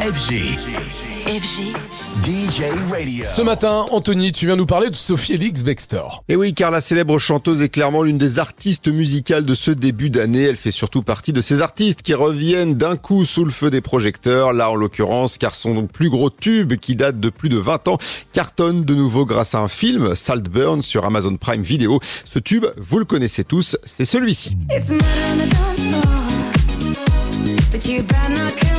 FG. FG. DJ Radio. Ce matin, Anthony, tu viens nous parler de Sophie Elix Bextor. Et oui, car la célèbre chanteuse est clairement l'une des artistes musicales de ce début d'année. Elle fait surtout partie de ces artistes qui reviennent d'un coup sous le feu des projecteurs. Là, en l'occurrence, car son plus gros tube, qui date de plus de 20 ans, cartonne de nouveau grâce à un film, Saltburn, sur Amazon Prime Video. Ce tube, vous le connaissez tous, c'est celui-ci. It's on the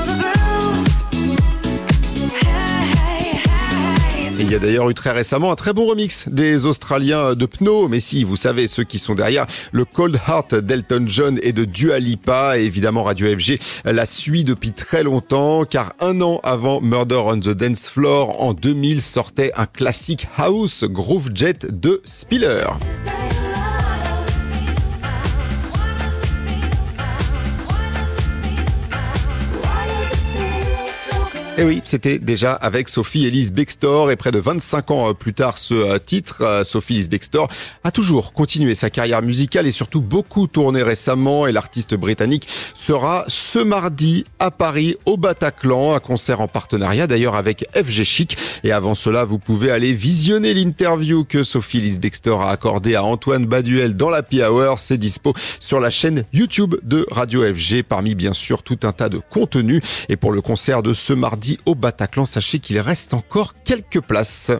il y a d'ailleurs eu très récemment un très bon remix des Australiens de Pno, mais si, vous savez, ceux qui sont derrière le Cold Heart d'Elton John et de Dua Lipa, évidemment Radio FG la suit depuis très longtemps, car un an avant Murder on the Dance Floor, en 2000, sortait un classique house Groove Jet de Spiller. Et oui, c'était déjà avec Sophie Elise Bextor et près de 25 ans euh, plus tard ce euh, titre, euh, Sophie Elise Bextor a toujours continué sa carrière musicale et surtout beaucoup tourné récemment et l'artiste britannique sera ce mardi à Paris au Bataclan, un concert en partenariat d'ailleurs avec FG Chic. Et avant cela vous pouvez aller visionner l'interview que Sophie Elise Bextor a accordée à Antoine Baduel dans l'Happy Hour, c'est dispo sur la chaîne YouTube de Radio FG parmi bien sûr tout un tas de contenus. Et pour le concert de ce mardi au Bataclan, sachez qu'il reste encore quelques places.